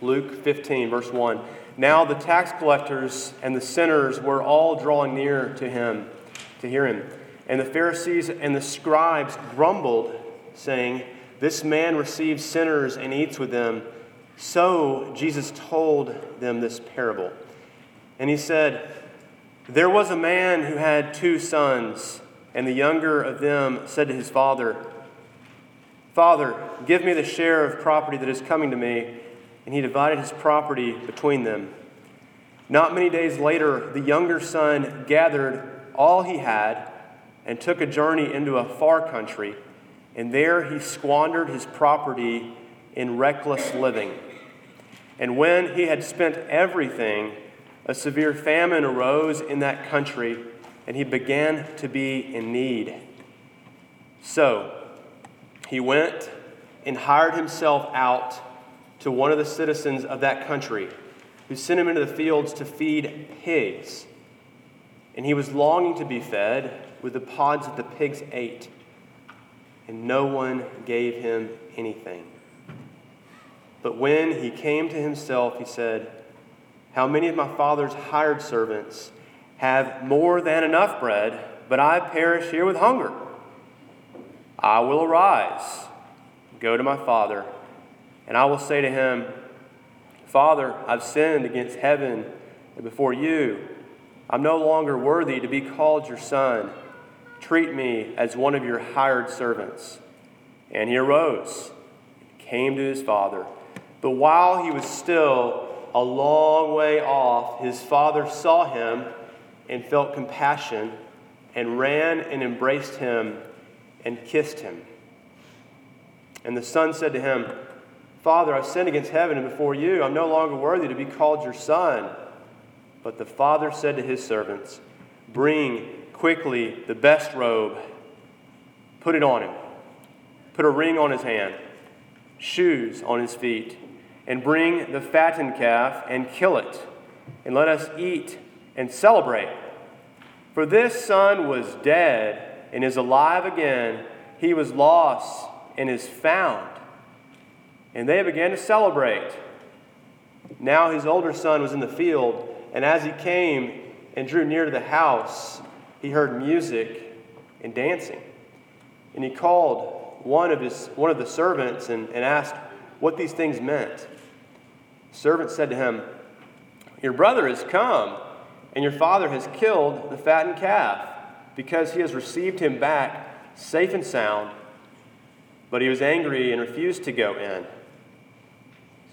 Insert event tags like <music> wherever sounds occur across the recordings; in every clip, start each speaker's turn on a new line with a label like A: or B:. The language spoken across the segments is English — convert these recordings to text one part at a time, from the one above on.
A: Luke 15, verse 1. Now the tax collectors and the sinners were all drawing near to him to hear him. And the Pharisees and the scribes grumbled, saying, This man receives sinners and eats with them. So Jesus told them this parable. And he said, There was a man who had two sons, and the younger of them said to his father, Father, give me the share of property that is coming to me. And he divided his property between them. Not many days later, the younger son gathered all he had and took a journey into a far country, and there he squandered his property in reckless living. And when he had spent everything, a severe famine arose in that country, and he began to be in need. So he went and hired himself out to one of the citizens of that country, who sent him into the fields to feed pigs. And he was longing to be fed with the pods that the pigs ate, and no one gave him anything. But when he came to himself, he said, How many of my father's hired servants have more than enough bread, but I perish here with hunger? I will arise, go to my father, and I will say to him, Father, I've sinned against heaven and before you. I'm no longer worthy to be called your son. Treat me as one of your hired servants. And he arose, and came to his father. But while he was still a long way off, his father saw him and felt compassion and ran and embraced him and kissed him. And the son said to him, Father, I've sinned against heaven and before you. I'm no longer worthy to be called your son. But the father said to his servants, Bring quickly the best robe, put it on him, put a ring on his hand, shoes on his feet, and bring the fattened calf and kill it, and let us eat and celebrate. For this son was dead and is alive again. He was lost and is found. And they began to celebrate. Now his older son was in the field, and as he came and drew near to the house, he heard music and dancing. And he called one of, his, one of the servants and, and asked what these things meant. The servant said to him, Your brother has come, and your father has killed the fattened calf, because he has received him back safe and sound. But he was angry and refused to go in.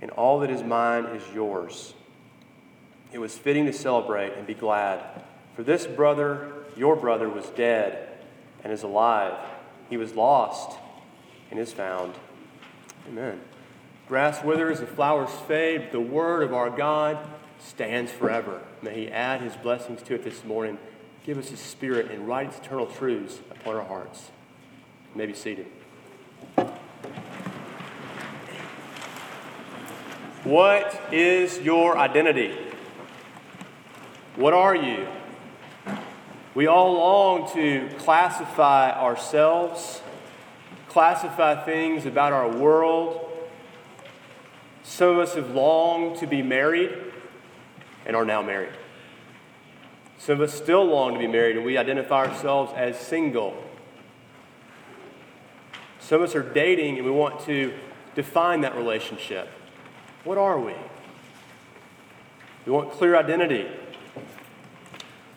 A: and all that is mine is yours. It was fitting to celebrate and be glad, for this brother, your brother, was dead and is alive. He was lost and is found. Amen. Grass withers, the flowers fade, but the word of our God stands forever. May He add His blessings to it this morning. Give us His Spirit and write His eternal truths upon our hearts. You may be seated. What is your identity? What are you? We all long to classify ourselves, classify things about our world. Some of us have longed to be married and are now married. Some of us still long to be married and we identify ourselves as single. Some of us are dating and we want to define that relationship. What are we? We want clear identity.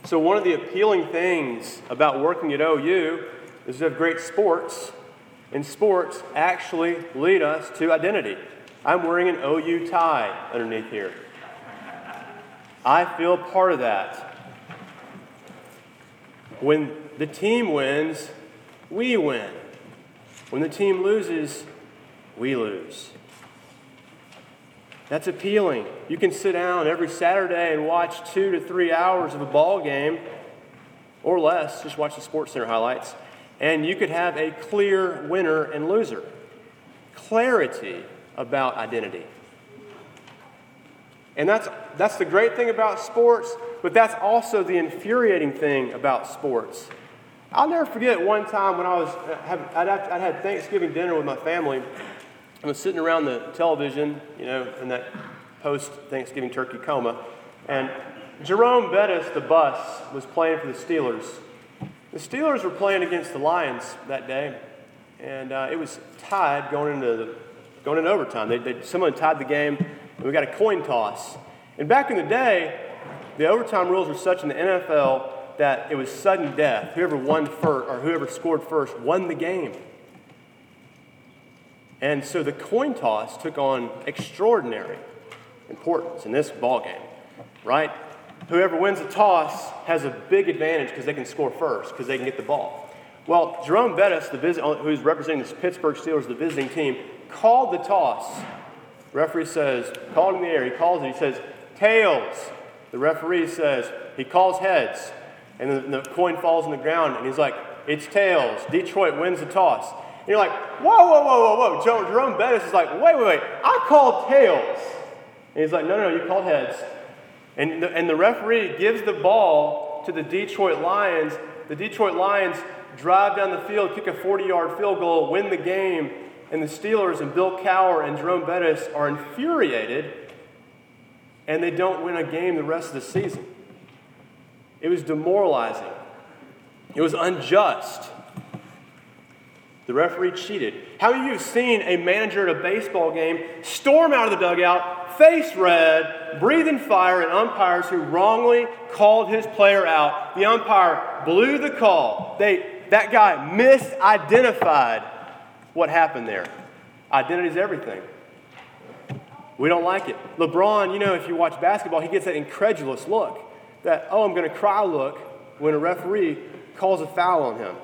A: So, one of the appealing things about working at OU is to have great sports, and sports actually lead us to identity. I'm wearing an OU tie underneath here. I feel part of that. When the team wins, we win. When the team loses, we lose. That's appealing. You can sit down every Saturday and watch two to three hours of a ball game or less, just watch the Sports Center highlights, and you could have a clear winner and loser. Clarity about identity. And that's, that's the great thing about sports, but that's also the infuriating thing about sports. I'll never forget one time when I was, uh, I'd, I'd had Thanksgiving dinner with my family. I was sitting around the television, you know, in that post Thanksgiving turkey coma, and Jerome Bettis, the bus, was playing for the Steelers. The Steelers were playing against the Lions that day, and uh, it was tied going into the, going into overtime. They, they, someone tied the game, and we got a coin toss. And back in the day, the overtime rules were such in the NFL that it was sudden death. Whoever won first or whoever scored first won the game. And so the coin toss took on extraordinary importance in this ball game, right? Whoever wins the toss has a big advantage because they can score first because they can get the ball. Well, Jerome Bettis, the visit, uh, who's representing the Pittsburgh Steelers, the visiting team, called the toss. Referee says, called in the air. He calls it. He says, tails. The referee says, he calls heads. And the coin falls on the ground, and he's like, it's tails. Detroit wins the toss. And you're like, whoa, whoa, whoa, whoa, whoa. Jerome Bettis is like, wait, wait, wait. I called tails. And he's like, no, no, no, you called heads. And the, and the referee gives the ball to the Detroit Lions. The Detroit Lions drive down the field, kick a 40 yard field goal, win the game. And the Steelers and Bill Cowher and Jerome Bettis are infuriated, and they don't win a game the rest of the season. It was demoralizing, it was unjust. The referee cheated. How many of you have seen a manager at a baseball game storm out of the dugout, face red, breathing fire, and umpires who wrongly called his player out? The umpire blew the call. They, that guy misidentified what happened there. Identity is everything. We don't like it. LeBron, you know, if you watch basketball, he gets that incredulous look that, oh, I'm going to cry look when a referee calls a foul on him.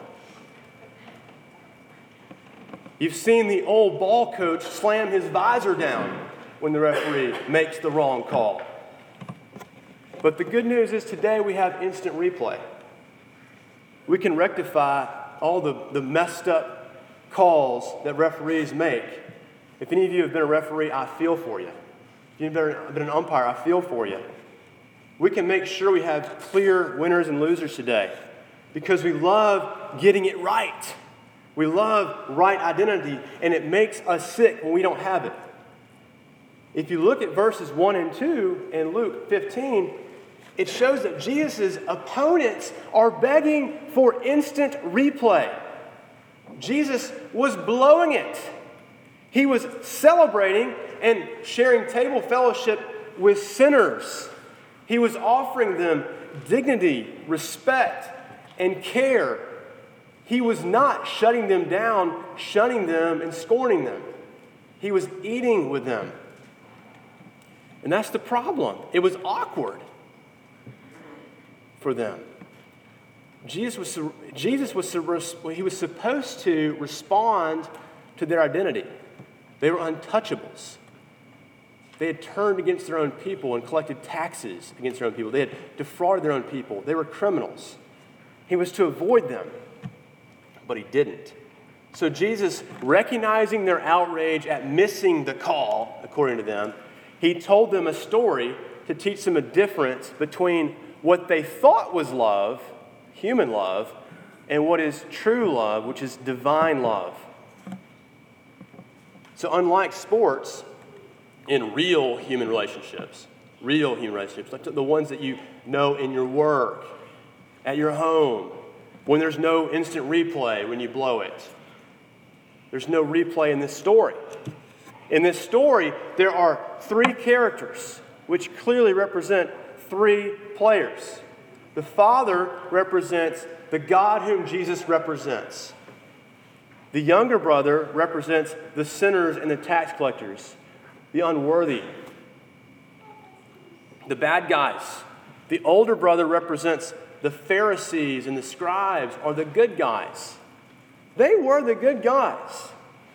A: You've seen the old ball coach slam his visor down when the referee makes the wrong call. But the good news is today we have instant replay. We can rectify all the, the messed up calls that referees make. If any of you have been a referee, I feel for you. If you've been an umpire, I feel for you. We can make sure we have clear winners and losers today because we love getting it right. We love right identity, and it makes us sick when we don't have it. If you look at verses 1 and 2 in Luke 15, it shows that Jesus' opponents are begging for instant replay. Jesus was blowing it. He was celebrating and sharing table fellowship with sinners. He was offering them dignity, respect, and care he was not shutting them down, shunning them, and scorning them. He was eating with them. And that's the problem. It was awkward for them. Jesus was, Jesus was, he was supposed to respond to their identity. They were untouchables. They had turned against their own people and collected taxes against their own people. They had defrauded their own people. They were criminals. He was to avoid them but he didn't. So Jesus, recognizing their outrage at missing the call, according to them, he told them a story to teach them a difference between what they thought was love, human love, and what is true love, which is divine love. So, unlike sports, in real human relationships, real human relationships, like the ones that you know in your work, at your home, when there's no instant replay when you blow it. There's no replay in this story. In this story, there are three characters which clearly represent three players. The Father represents the God whom Jesus represents. The younger brother represents the sinners and the tax collectors, the unworthy, the bad guys. The older brother represents the Pharisees and the scribes are the good guys. They were the good guys.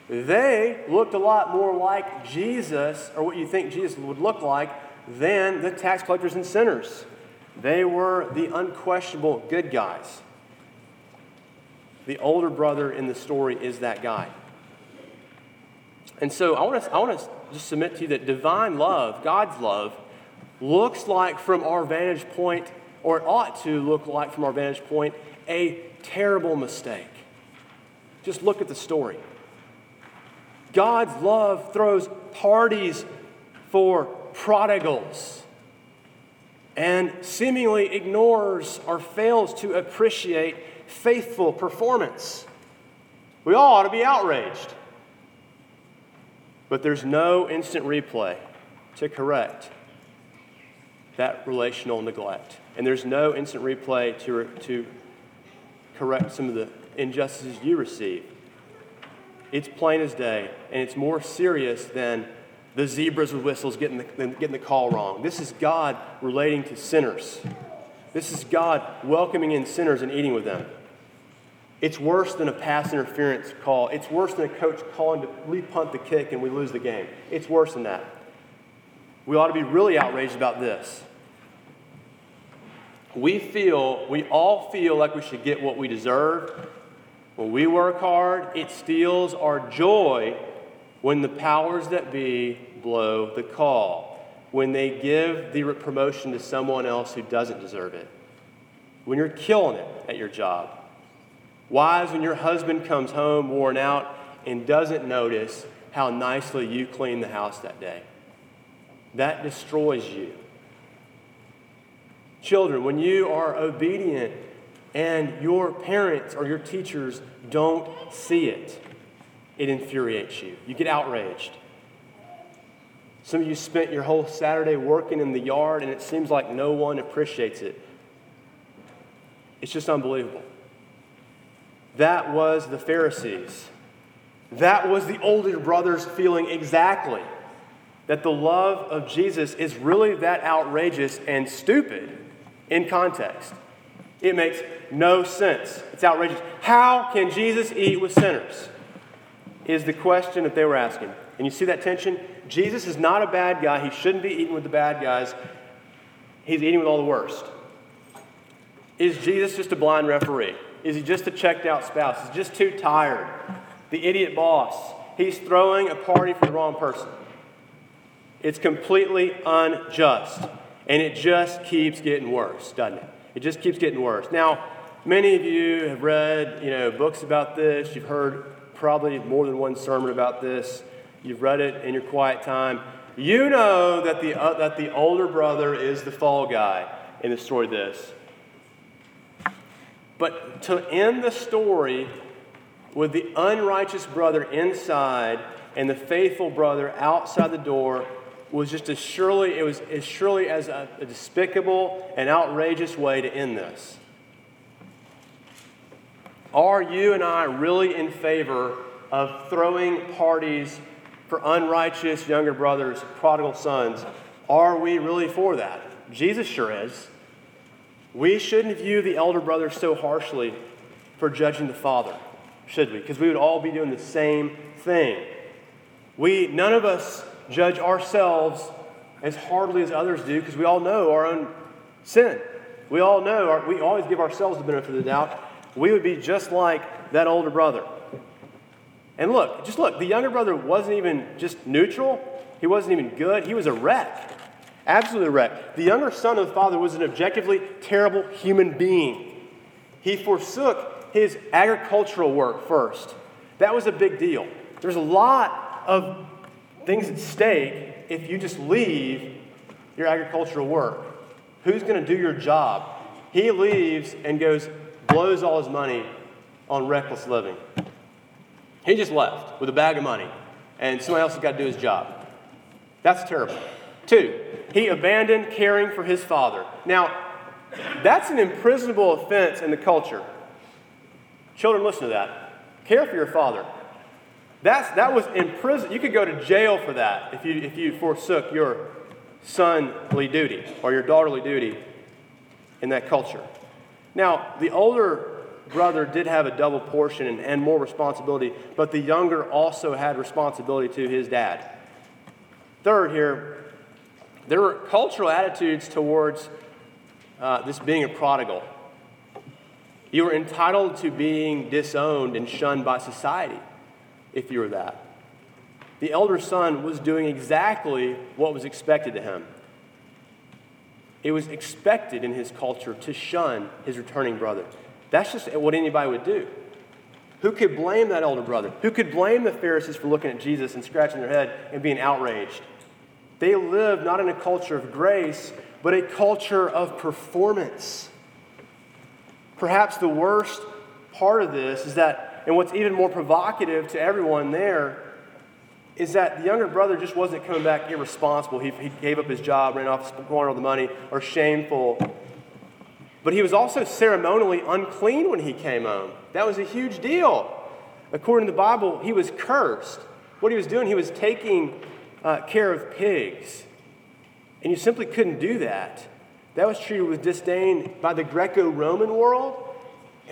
A: They looked a lot more like Jesus, or what you think Jesus would look like, than the tax collectors and sinners. They were the unquestionable good guys. The older brother in the story is that guy. And so I want to, I want to just submit to you that divine love, God's love, looks like from our vantage point, or it ought to look like from our vantage point, a terrible mistake. Just look at the story. God's love throws parties for prodigals and seemingly ignores or fails to appreciate faithful performance. We all ought to be outraged. But there's no instant replay to correct that relational neglect. And there's no instant replay to, to correct some of the injustices you receive. It's plain as day, and it's more serious than the zebras with whistles getting the, getting the call wrong. This is God relating to sinners. This is God welcoming in sinners and eating with them. It's worse than a pass interference call. It's worse than a coach calling to lead punt the kick and we lose the game. It's worse than that. We ought to be really outraged about this. We feel, we all feel like we should get what we deserve. When we work hard, it steals our joy when the powers that be blow the call, when they give the promotion to someone else who doesn't deserve it, when you're killing it at your job Wives, when your husband comes home worn out and doesn't notice how nicely you cleaned the house that day, that destroys you. Children, when you are obedient and your parents or your teachers don't see it, it infuriates you. You get outraged. Some of you spent your whole Saturday working in the yard and it seems like no one appreciates it. It's just unbelievable. That was the Pharisees. That was the older brothers feeling exactly that the love of Jesus is really that outrageous and stupid in context. It makes no sense. It's outrageous. How can Jesus eat with sinners? Is the question that they were asking. And you see that tension? Jesus is not a bad guy. He shouldn't be eating with the bad guys. He's eating with all the worst. Is Jesus just a blind referee? Is he just a checked out spouse? He's just too tired. The idiot boss. He's throwing a party for the wrong person. It's completely unjust. And it just keeps getting worse, doesn't it? It just keeps getting worse. Now, many of you have read, you know, books about this. You've heard probably more than one sermon about this. You've read it in your quiet time. You know that the, uh, that the older brother is the fall guy in the story this. But to end the story with the unrighteous brother inside and the faithful brother outside the door was just as surely it was as surely as a, a despicable and outrageous way to end this. Are you and I really in favor of throwing parties for unrighteous younger brothers, prodigal sons? Are we really for that? Jesus sure is. We shouldn't view the elder brother so harshly for judging the father, should we? Because we would all be doing the same thing. We, none of us judge ourselves as hardly as others do because we all know our own sin. We all know, our, we always give ourselves the benefit of the doubt. We would be just like that older brother. And look, just look, the younger brother wasn't even just neutral, he wasn't even good, he was a wreck. Absolutely a wreck. The younger son of the father was an objectively terrible human being. He forsook his agricultural work first. That was a big deal. There's a lot of things at stake if you just leave your agricultural work. Who's going to do your job? He leaves and goes, blows all his money on reckless living. He just left with a bag of money, and somebody else has got to do his job. That's terrible. Two, he abandoned caring for his father. Now, that's an imprisonable offense in the culture. Children, listen to that. Care for your father. That's, that was in prison. You could go to jail for that if you, if you forsook your sonly duty or your daughterly duty in that culture. Now, the older brother did have a double portion and, and more responsibility, but the younger also had responsibility to his dad. Third, here, there were cultural attitudes towards uh, this being a prodigal. You were entitled to being disowned and shunned by society if you were that. The elder son was doing exactly what was expected to him. It was expected in his culture to shun his returning brother. That's just what anybody would do. Who could blame that elder brother? Who could blame the Pharisees for looking at Jesus and scratching their head and being outraged? They lived not in a culture of grace, but a culture of performance. Perhaps the worst part of this is that, and what's even more provocative to everyone there, is that the younger brother just wasn't coming back irresponsible. He, he gave up his job, ran off, squandered all the money, or shameful. But he was also ceremonially unclean when he came home. That was a huge deal. According to the Bible, he was cursed. What he was doing, he was taking uh, care of pigs. And you simply couldn't do that. That was treated with disdain by the Greco Roman world,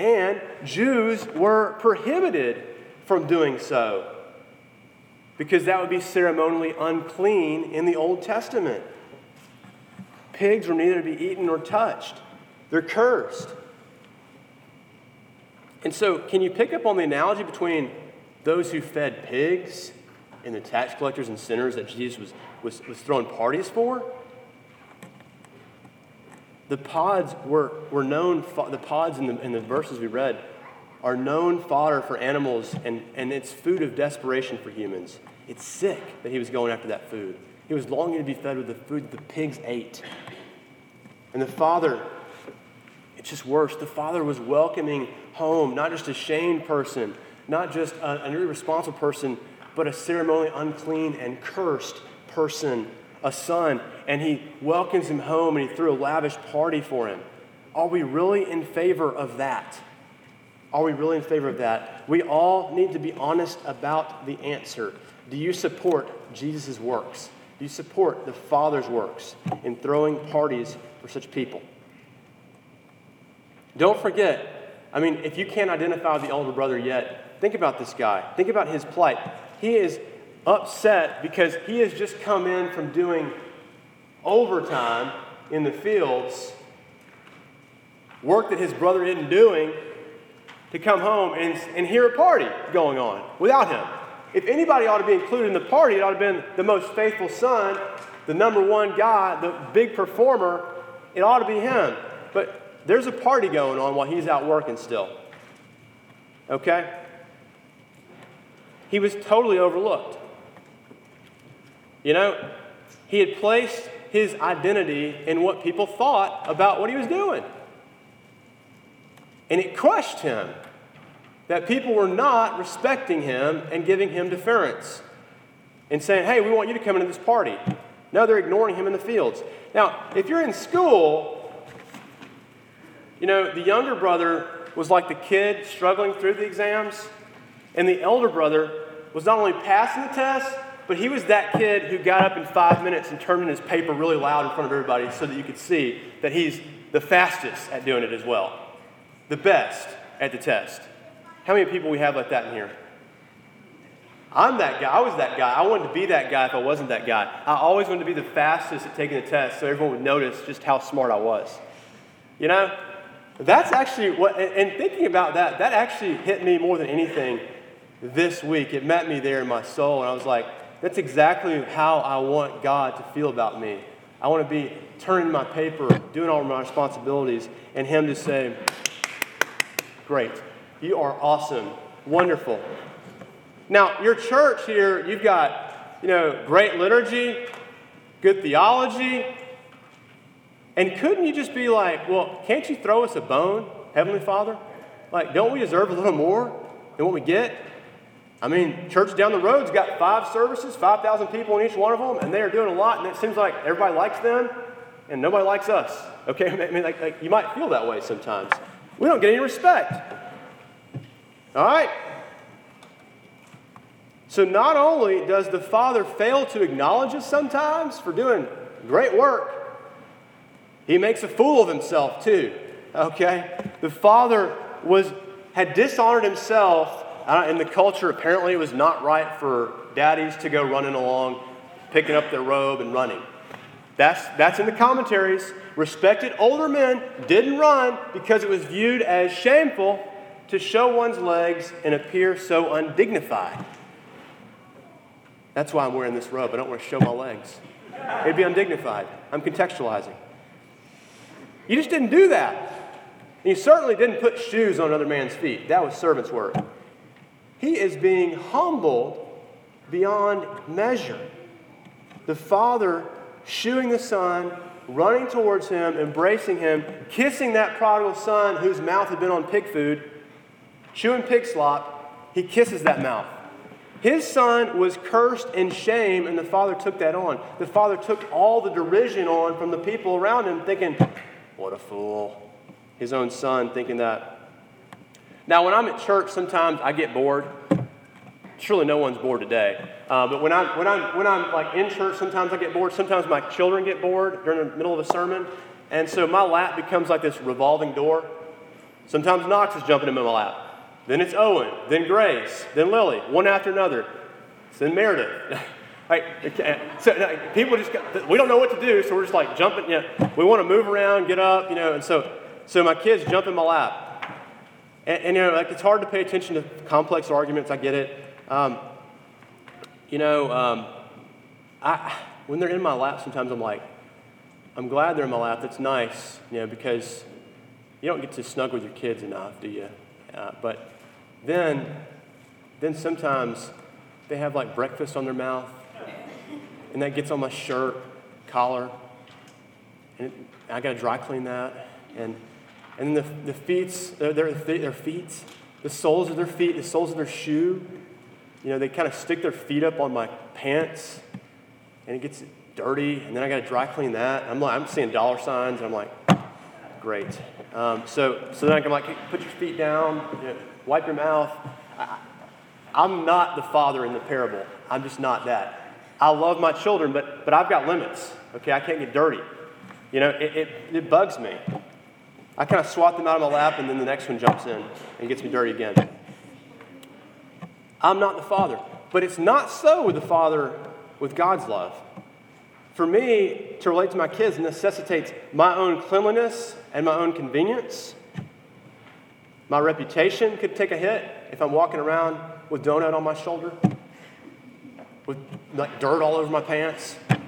A: and Jews were prohibited from doing so because that would be ceremonially unclean in the Old Testament. Pigs were neither to be eaten nor touched, they're cursed. And so, can you pick up on the analogy between those who fed pigs and the tax collectors and sinners that Jesus was, was, was throwing parties for. The pods were, were known, the pods in the, in the verses we read are known fodder for animals, and, and it's food of desperation for humans. It's sick that he was going after that food. He was longing to be fed with the food that the pigs ate. And the father, it's just worse. The father was welcoming home not just a shamed person, not just a, an irresponsible person, but a ceremonially unclean and cursed person, a son, and he welcomes him home and he threw a lavish party for him. Are we really in favor of that? Are we really in favor of that? We all need to be honest about the answer. Do you support Jesus' works? Do you support the Father's works in throwing parties for such people? Don't forget, I mean, if you can't identify the elder brother yet, think about this guy. Think about his plight. He is upset because he has just come in from doing overtime in the fields, work that his brother isn't doing, to come home and, and hear a party going on without him. If anybody ought to be included in the party, it ought to have been the most faithful son, the number one guy, the big performer. It ought to be him. But there's a party going on while he's out working still. Okay? he was totally overlooked. You know, he had placed his identity in what people thought about what he was doing. And it crushed him that people were not respecting him and giving him deference and saying, hey, we want you to come into this party. No, they're ignoring him in the fields. Now, if you're in school, you know, the younger brother was like the kid struggling through the exams and the elder brother was not only passing the test, but he was that kid who got up in five minutes and turned in his paper really loud in front of everybody so that you could see that he's the fastest at doing it as well, the best at the test. How many people we have like that in here? I'm that guy. I was that guy. I wanted to be that guy if I wasn't that guy. I always wanted to be the fastest at taking the test so everyone would notice just how smart I was. You know? That's actually what, and thinking about that, that actually hit me more than anything this week. It met me there in my soul, and I was like, that's exactly how I want God to feel about me. I want to be turning my paper, doing all my responsibilities, and Him to say, Great, you are awesome, wonderful. Now, your church here, you've got, you know, great liturgy, good theology, and couldn't you just be like, well, can't you throw us a bone, Heavenly Father? Like, don't we deserve a little more than what we get? I mean, church down the road's got five services, 5,000 people in each one of them, and they are doing a lot, and it seems like everybody likes them, and nobody likes us. Okay? <laughs> I mean, like, like you might feel that way sometimes. We don't get any respect. All right? So, not only does the Father fail to acknowledge us sometimes for doing great work, he makes a fool of himself too. Okay? The Father was had dishonored himself. In the culture, apparently, it was not right for daddies to go running along, picking up their robe and running. That's, that's in the commentaries. Respected older men didn't run because it was viewed as shameful to show one's legs and appear so undignified. That's why I'm wearing this robe. I don't want to show my legs. It'd be undignified. I'm contextualizing. You just didn't do that. And you certainly didn't put shoes on another man's feet. That was servant's work. He is being humbled beyond measure. The father shooing the son, running towards him, embracing him, kissing that prodigal son whose mouth had been on pig food, chewing pig slop, he kisses that mouth. His son was cursed in shame, and the father took that on. The father took all the derision on from the people around him, thinking, What a fool. His own son thinking that. Now, when I'm at church, sometimes I get bored. Surely no one's bored today. Uh, but when I'm, when, I'm, when I'm like in church, sometimes I get bored. Sometimes my children get bored during the middle of a sermon. And so my lap becomes like this revolving door. Sometimes Knox is jumping in my lap. Then it's Owen, then Grace, then Lily, one after another. Then Meredith. <laughs> like, so like, people just, we don't know what to do, so we're just like jumping. You know, we want to move around, get up, you know, and so, so my kids jump in my lap. And, and, you know, like it's hard to pay attention to complex arguments. I get it. Um, you know, um, I, when they're in my lap, sometimes I'm like, I'm glad they're in my lap. That's nice, you know, because you don't get to snug with your kids enough, do you? Uh, but then, then sometimes they have like breakfast on their mouth, and that gets on my shirt, collar, and I got to dry clean that, and and the, the feet, their, their, their feet, the soles of their feet, the soles of their shoe, you know, they kind of stick their feet up on my pants, and it gets dirty, and then I got to dry clean that. I'm like, I'm seeing dollar signs, and I'm like, great. Um, so, so then I can like put your feet down, you know, wipe your mouth. I, I'm not the father in the parable. I'm just not that. I love my children, but, but I've got limits. Okay, I can't get dirty. You know, it, it, it bugs me. I kind of swat them out of my lap, and then the next one jumps in and gets me dirty again. I'm not the father. But it's not so with the father with God's love. For me, to relate to my kids necessitates my own cleanliness and my own convenience. My reputation could take a hit if I'm walking around with donut on my shoulder, with like dirt all over my pants. I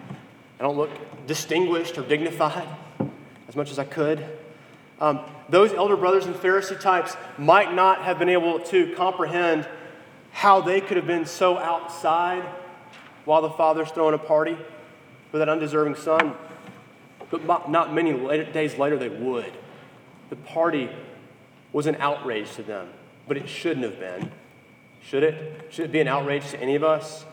A: don't look distinguished or dignified as much as I could. Um, those elder brothers and Pharisee types might not have been able to comprehend how they could have been so outside while the father's throwing a party for that undeserving son. But not many days later, they would. The party was an outrage to them, but it shouldn't have been. Should it? Should it be an outrage to any of us?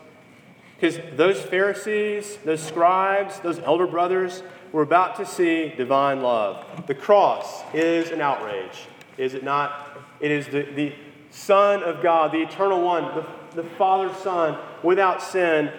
A: Because those Pharisees, those scribes, those elder brothers were about to see divine love. The cross is an outrage, is it not? It is the, the Son of God, the eternal one, the, the Father's Son, without sin,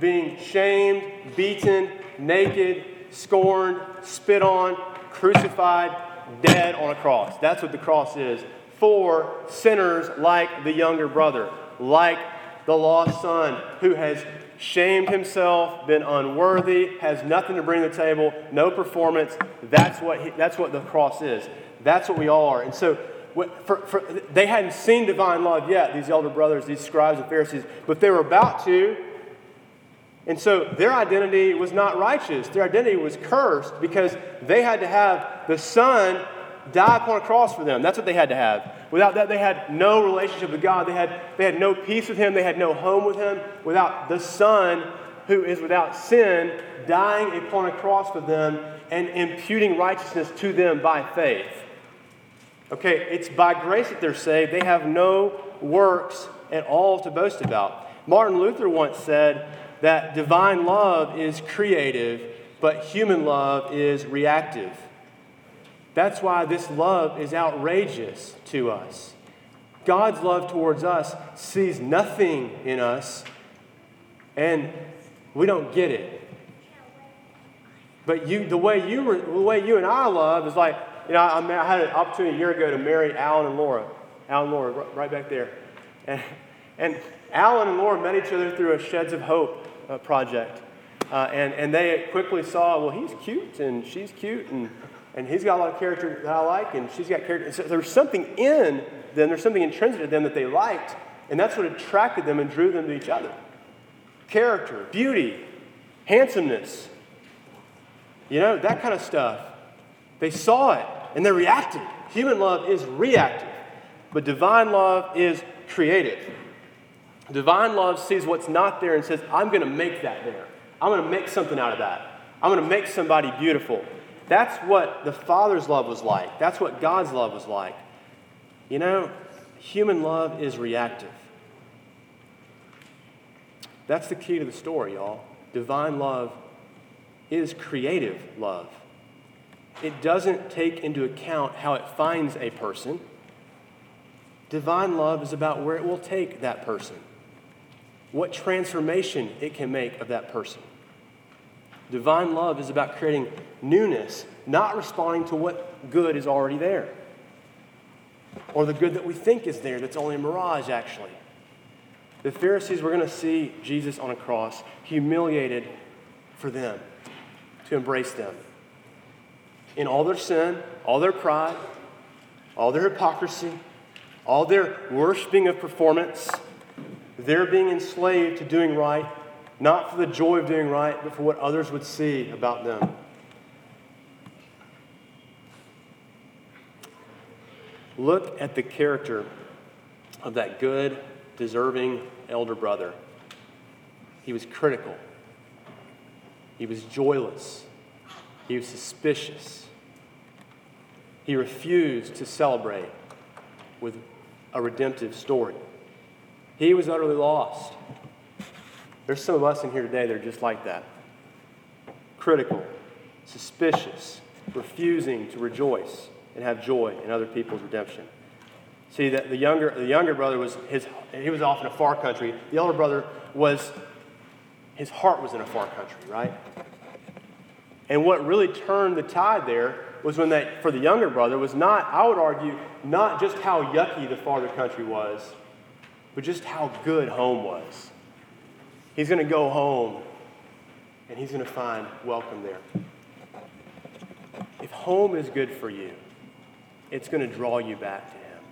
A: being shamed, beaten, naked, scorned, spit on, crucified, dead on a cross. That's what the cross is. For sinners like the younger brother, like the lost son who has shamed himself, been unworthy, has nothing to bring to the table, no performance. That's what, he, that's what the cross is. That's what we all are. And so for, for, they hadn't seen divine love yet, these elder brothers, these scribes and Pharisees, but they were about to. And so their identity was not righteous. Their identity was cursed because they had to have the Son die upon a cross for them. That's what they had to have. Without that, they had no relationship with God. They had, they had no peace with Him. They had no home with Him. Without the Son, who is without sin, dying upon a cross for them and imputing righteousness to them by faith. Okay, it's by grace that they're saved. They have no works at all to boast about. Martin Luther once said that divine love is creative, but human love is reactive. That's why this love is outrageous to us. God's love towards us sees nothing in us, and we don't get it. But you, the way you, the way you and I love is like you know, I, I had an opportunity a year ago to marry Alan and Laura. Alan and Laura, right back there. And, and Alan and Laura met each other through a Sheds of Hope uh, project. Uh, and, and they quickly saw, well, he's cute and she's cute and, and he's got a lot of character that I like and she's got character. So there's something in them, there's something intrinsic to them that they liked, and that's what attracted them and drew them to each other. Character, beauty, handsomeness, you know, that kind of stuff. They saw it and they reacted. Human love is reactive, but divine love is creative. Divine love sees what's not there and says, I'm going to make that there. I'm going to make something out of that. I'm going to make somebody beautiful. That's what the Father's love was like. That's what God's love was like. You know, human love is reactive. That's the key to the story, y'all. Divine love is creative love. It doesn't take into account how it finds a person. Divine love is about where it will take that person, what transformation it can make of that person. Divine love is about creating newness, not responding to what good is already there or the good that we think is there that's only a mirage, actually. The Pharisees were going to see Jesus on a cross, humiliated for them, to embrace them. In all their sin, all their pride, all their hypocrisy, all their worshiping of performance, their being enslaved to doing right, not for the joy of doing right, but for what others would see about them. Look at the character of that good, deserving elder brother. He was critical, he was joyless, he was suspicious. He refused to celebrate with a redemptive story. He was utterly lost. There's some of us in here today that are just like that critical, suspicious, refusing to rejoice and have joy in other people's redemption. See that the younger, the younger brother was his he was off in a far country. The older brother was his heart was in a far country, right? And what really turned the tide there was when that for the younger brother was not, I would argue, not just how yucky the farther country was, but just how good home was. He's going to go home and he's going to find welcome there. If home is good for you, it's going to draw you back to Him.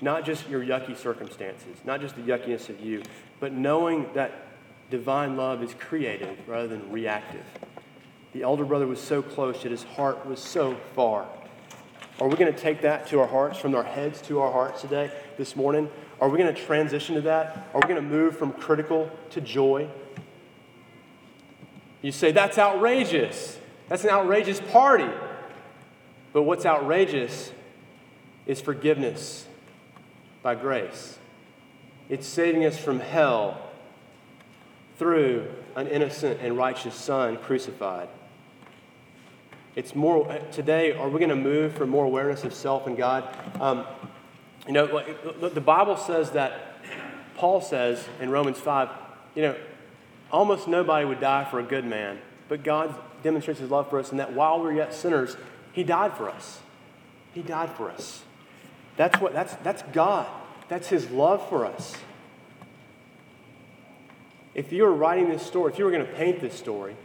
A: Not just your yucky circumstances, not just the yuckiness of you, but knowing that divine love is creative rather than reactive. The elder brother was so close, yet his heart was so far. Are we going to take that to our hearts, from our heads to our hearts today, this morning? Are we going to transition to that? Are we going to move from critical to joy? You say, that's outrageous. That's an outrageous party. But what's outrageous is forgiveness by grace. It's saving us from hell through an innocent and righteous Son crucified. It's more, today, are we going to move for more awareness of self and God? Um, you know, the Bible says that, Paul says in Romans 5, you know, almost nobody would die for a good man, but God demonstrates his love for us in that while we are yet sinners, he died for us. He died for us. That's what that's that's God. That's his love for us. If you were writing this story, if you were going to paint this story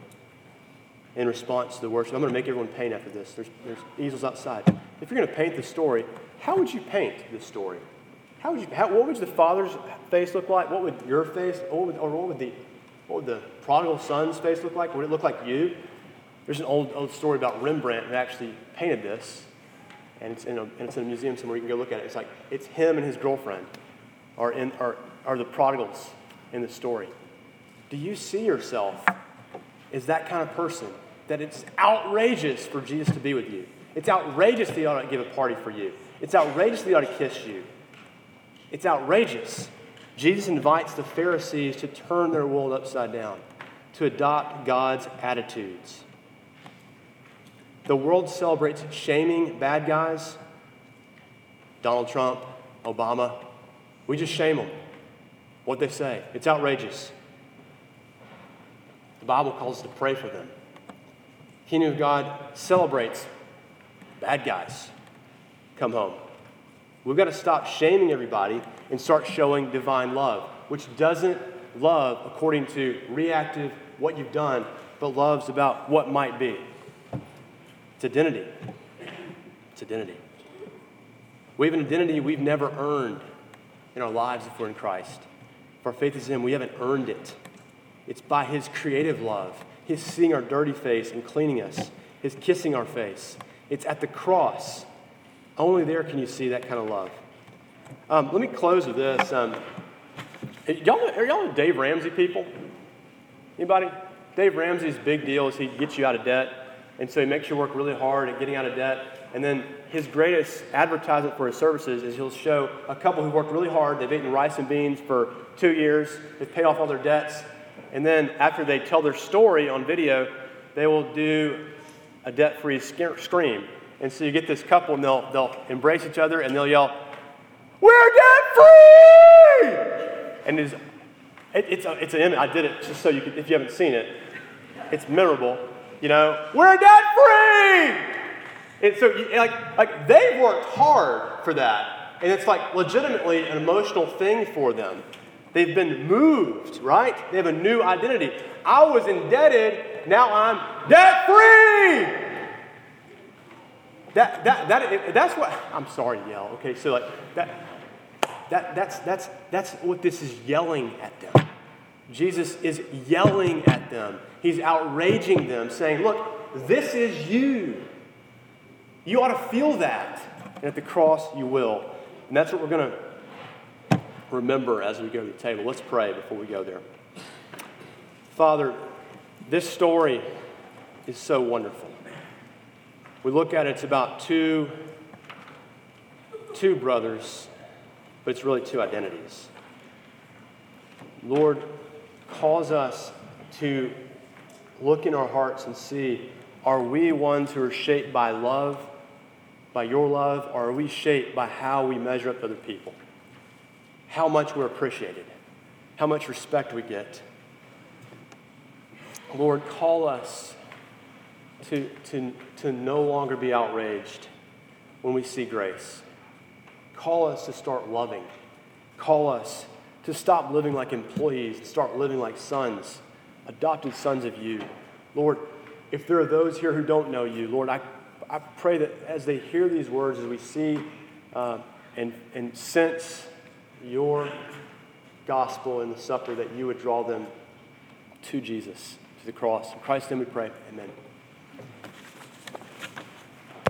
A: in response to the worship, I'm going to make everyone paint after this. There's, there's easels outside. If you're going to paint the story, how would you paint this story? How would you, how, what would the father's face look like? What would your face, what would, or what would, the, what would the prodigal son's face look like? Would it look like you? There's an old, old story about Rembrandt who actually painted this and it's in a, and it's in a museum somewhere. You can go look at it. It's like it's him and his girlfriend are, in, are, are the prodigals in the story. Do you see yourself as that kind of person that it's outrageous for Jesus to be with you? It's outrageous that he ought to give a party for you. It's outrageous that he ought to kiss you. It's outrageous. Jesus invites the Pharisees to turn their world upside down, to adopt God's attitudes. The world celebrates shaming bad guys. Donald Trump, Obama. We just shame them. What they say. It's outrageous. The Bible calls us to pray for them. Kingdom of God celebrates bad guys come home. We've got to stop shaming everybody and start showing divine love, which doesn't love according to reactive, what you've done, but loves about what might be. It's identity. It's identity. We have an identity we've never earned in our lives if we're in Christ. If our faith is in Him, we haven't earned it. It's by His creative love, His seeing our dirty face and cleaning us, His kissing our face. It's at the cross. Only there can you see that kind of love. Um, let me close with this. Um, y'all, are y'all Dave Ramsey people? Anybody? Dave Ramsey's big deal is he gets you out of debt, and so he makes you work really hard at getting out of debt. And then his greatest advertisement for his services is he'll show a couple who worked really hard. They've eaten rice and beans for two years. They've paid off all their debts. And then after they tell their story on video, they will do a debt-free scream. And so you get this couple, and they'll, they'll embrace each other, and they'll yell, "We're debt-free!" And it's, it, it's, a, it's an image. I did it just so you could, if you haven't seen it, it's memorable. You know, we're debt-free! And so, like, like they've worked hard for that. And it's like legitimately an emotional thing for them. They've been moved, right? They have a new identity. I was indebted, now I'm debt free. That, that, that, that's what, I'm sorry yell, okay? So, like, that, that, that's, that's, that's what this is yelling at them. Jesus is yelling at them. He's outraging them, saying, Look, this is you. You ought to feel that. And at the cross, you will. And that's what we're going to remember as we go to the table. Let's pray before we go there. Father, this story is so wonderful. We look at it, it's about two, two brothers, but it's really two identities. Lord, cause us to look in our hearts and see are we ones who are shaped by love by your love, or are we shaped by how we measure up to other people? How much we're appreciated, how much respect we get. Lord, call us to, to, to no longer be outraged when we see grace. Call us to start loving. Call us to stop living like employees and start living like sons, adopted sons of you. Lord, if there are those here who don't know you, Lord, I I pray that as they hear these words, as we see uh, and, and sense your gospel in the supper, that you would draw them to Jesus, to the cross. In Christ's name we pray. Amen.